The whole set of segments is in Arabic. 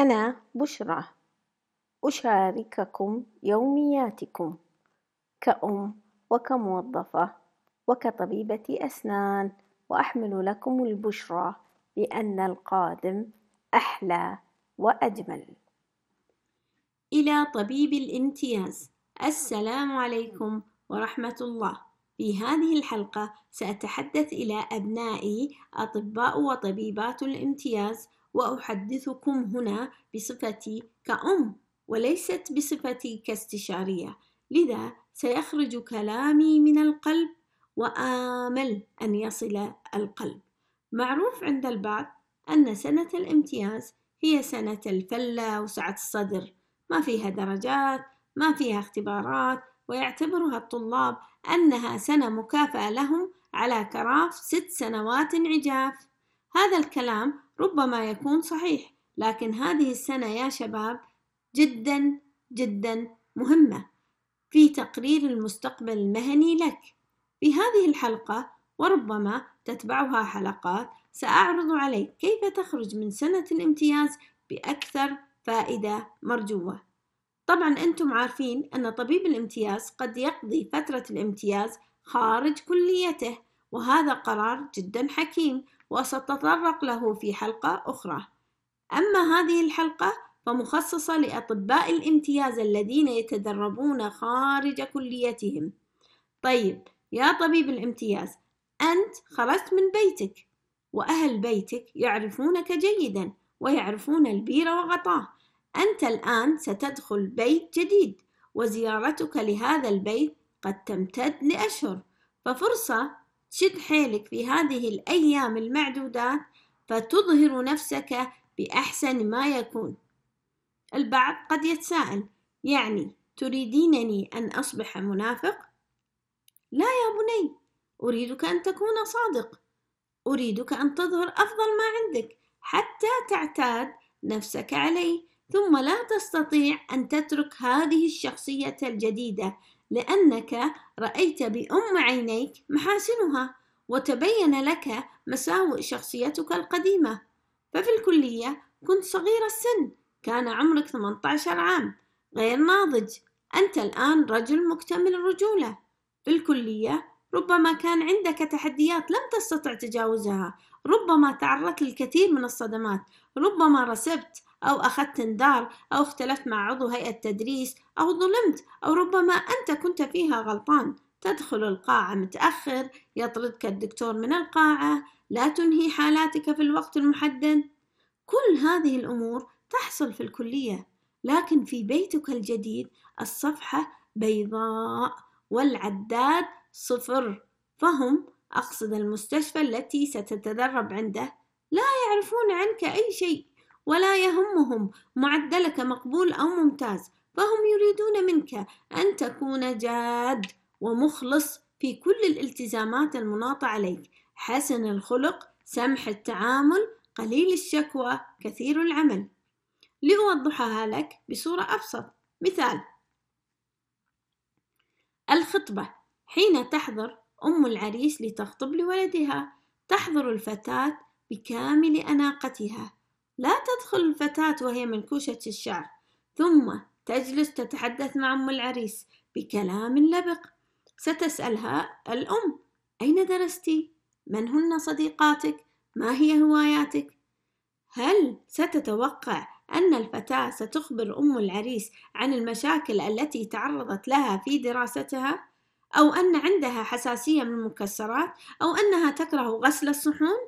أنا بشرى أشارككم يومياتكم كأم وكموظفة وكطبيبة أسنان وأحمل لكم البشرى بأن القادم أحلى وأجمل. إلى طبيب الامتياز. السلام عليكم ورحمة الله. في هذه الحلقة سأتحدث إلى أبنائي أطباء وطبيبات الامتياز وأحدثكم هنا بصفتي كأم وليست بصفتي كاستشارية. لذا سيخرج كلامي من القلب وآمل أن يصل القلب. معروف عند البعض أن سنة الامتياز هي سنة الفلة وسعة الصدر. ما فيها درجات ما فيها اختبارات ويعتبرها الطلاب أنها سنة مكافأة لهم على كراف ست سنوات عجاف هذا الكلام ربما يكون صحيح لكن هذه السنة يا شباب جدا جدا مهمة في تقرير المستقبل المهني لك. في هذه الحلقة وربما تتبعها حلقات سأعرض عليك كيف تخرج من سنة الامتياز بأكثر فائدة مرجوة. طبعا أنتم عارفين أن طبيب الامتياز قد يقضي فترة الامتياز خارج كليته وهذا قرار جدا حكيم. وسأتطرق له في حلقة أخرى. أما هذه الحلقة فمخصصة لأطباء الامتياز الذين يتدربون خارج كليتهم. طيب يا طبيب الامتياز أنت خرجت من بيتك وأهل بيتك يعرفونك جيدا ويعرفون البير وغطاه. أنت الآن ستدخل بيت جديد وزيارتك لهذا البيت قد تمتد لأشهر. ففرصة تشد حيلك في هذه الأيام المعدودات فتظهر نفسك بأحسن ما يكون البعض قد يتساءل يعني تريدينني أن أصبح منافق؟ لا يا بني أريدك أن تكون صادق أريدك أن تظهر أفضل ما عندك حتى تعتاد نفسك عليه ثم لا تستطيع أن تترك هذه الشخصية الجديدة لأنك رأيت بأم عينيك محاسنها وتبين لك مساوئ شخصيتك القديمة. ففي الكلية كنت صغير السن كان عمرك 18 عام. غير ناضج أنت الآن رجل مكتمل الرجولة. في الكلية ربما كان عندك تحديات لم تستطع تجاوزها ربما تعرضت للكثير من الصدمات ربما رسبت أو أخذت انذار أو اختلفت مع عضو هيئة تدريس أو ظلمت أو ربما أنت كنت فيها غلطان. تدخل القاعة متأخر يطردك الدكتور من القاعة لا تنهي حالاتك في الوقت المحدد. كل هذه الأمور تحصل في الكلية لكن في بيتك الجديد الصفحة بيضاء والعداد صفر. فهم أقصد المستشفى التي ستتدرب عنده. لا يعرفون عنك أي شيء. ولا يهمهم معدلك مقبول أو ممتاز فهم يريدون منك أن تكون جاد ومخلص في كل الالتزامات المناطة عليك. حسن الخلق سمح التعامل قليل الشكوى كثير العمل. لأوضحها لك بصورة أبسط. مثال الخطبة. حين تحضر أم العريس لتخطب لولدها تحضر الفتاة بكامل أناقتها. لا تدخل الفتاة وهي منكوشة الشعر ثم تجلس تتحدث مع أم العريس بكلام لبق ستسألها الأم أين درستي؟ من هن صديقاتك؟ ما هي هواياتك؟ هل ستتوقع أن الفتاة ستخبر أم العريس عن المشاكل التي تعرضت لها في دراستها؟ أو أن عندها حساسية من المكسرات؟ أو أنها تكره غسل الصحون؟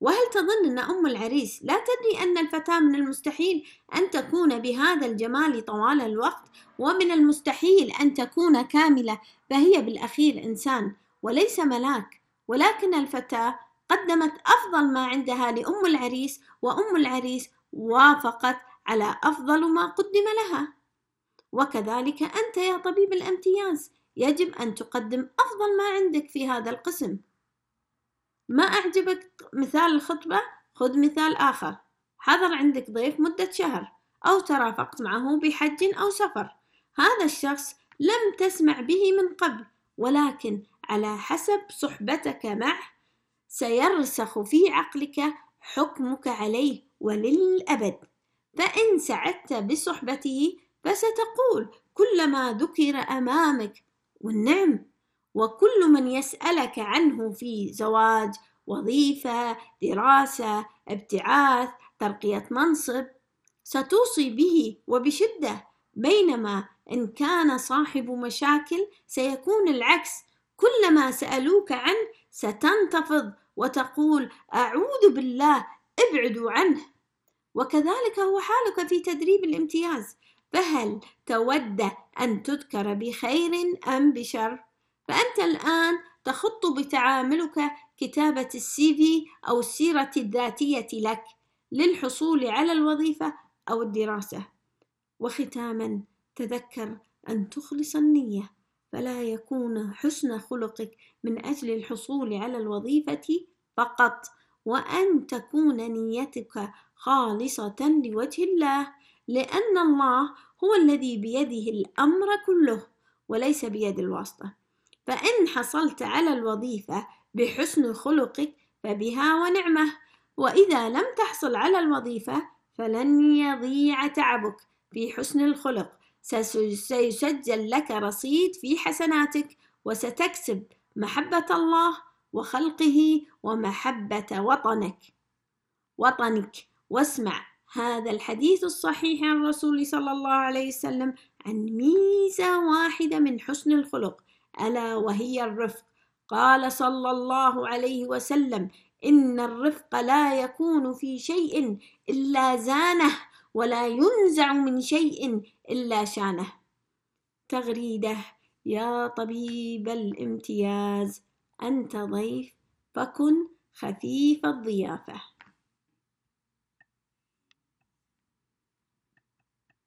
وهل تظن أن أم العريس لا تدري أن الفتاة من المستحيل أن تكون بهذا الجمال طوال الوقت؟ ومن المستحيل أن تكون كاملة فهي بالأخير إنسان وليس ملاك. ولكن الفتاة قدمت أفضل ما عندها لأم العريس وأم العريس وافقت على أفضل ما قدم لها. وكذلك أنت يا طبيب الامتياز يجب أن تقدم أفضل ما عندك في هذا القسم. ما أعجبك مثال الخطبة؟ خذ مثال آخر. حضر عندك ضيف مدة شهر أو ترافقت معه بحج أو سفر. هذا الشخص لم تسمع به من قبل ولكن على حسب صحبتك معه سيرسخ في عقلك حكمك عليه وللأبد. فإن سعدت بصحبته فستقول كل ما ذكر أمامك والنعم وكل من يسألك عنه في زواج وظيفة دراسة ابتعاث ترقية منصب ستوصي به وبشدة. بينما إن كان صاحب مشاكل سيكون العكس. كلما سألوك عنه ستنتفض وتقول أعوذ بالله ابعدوا عنه. وكذلك هو حالك في تدريب الامتياز. فهل تود أن تذكر بخير أم بشر؟ فأنت الآن تخط بتعاملك كتابة السي في أو السيرة الذاتية لك للحصول على الوظيفة أو الدراسة. وختاما تذكر أن تخلص النية فلا يكون حسن خلقك من أجل الحصول على الوظيفة فقط وأن تكون نيتك خالصة لوجه الله لأن الله هو الذي بيده الأمر كله وليس بيد الواسطة. فإن حصلت على الوظيفة بحسن خلقك فبها ونعمة وإذا لم تحصل على الوظيفة فلن يضيع تعبك في حسن الخلق. سيسجل لك رصيد في حسناتك وستكسب محبة الله وخلقه ومحبة وطنك. وطنك. واسمع هذا الحديث الصحيح عن الرسول صلى الله عليه وسلم عن ميزة واحدة من حسن الخلق. ألا وهي الرفق. قال صلى الله عليه وسلم إن الرفق لا يكون في شيء إلا زانه ولا ينزع من شيء إلا شانه. تغريدة يا طبيب الامتياز أنت ضيف فكن خفيف الضيافة.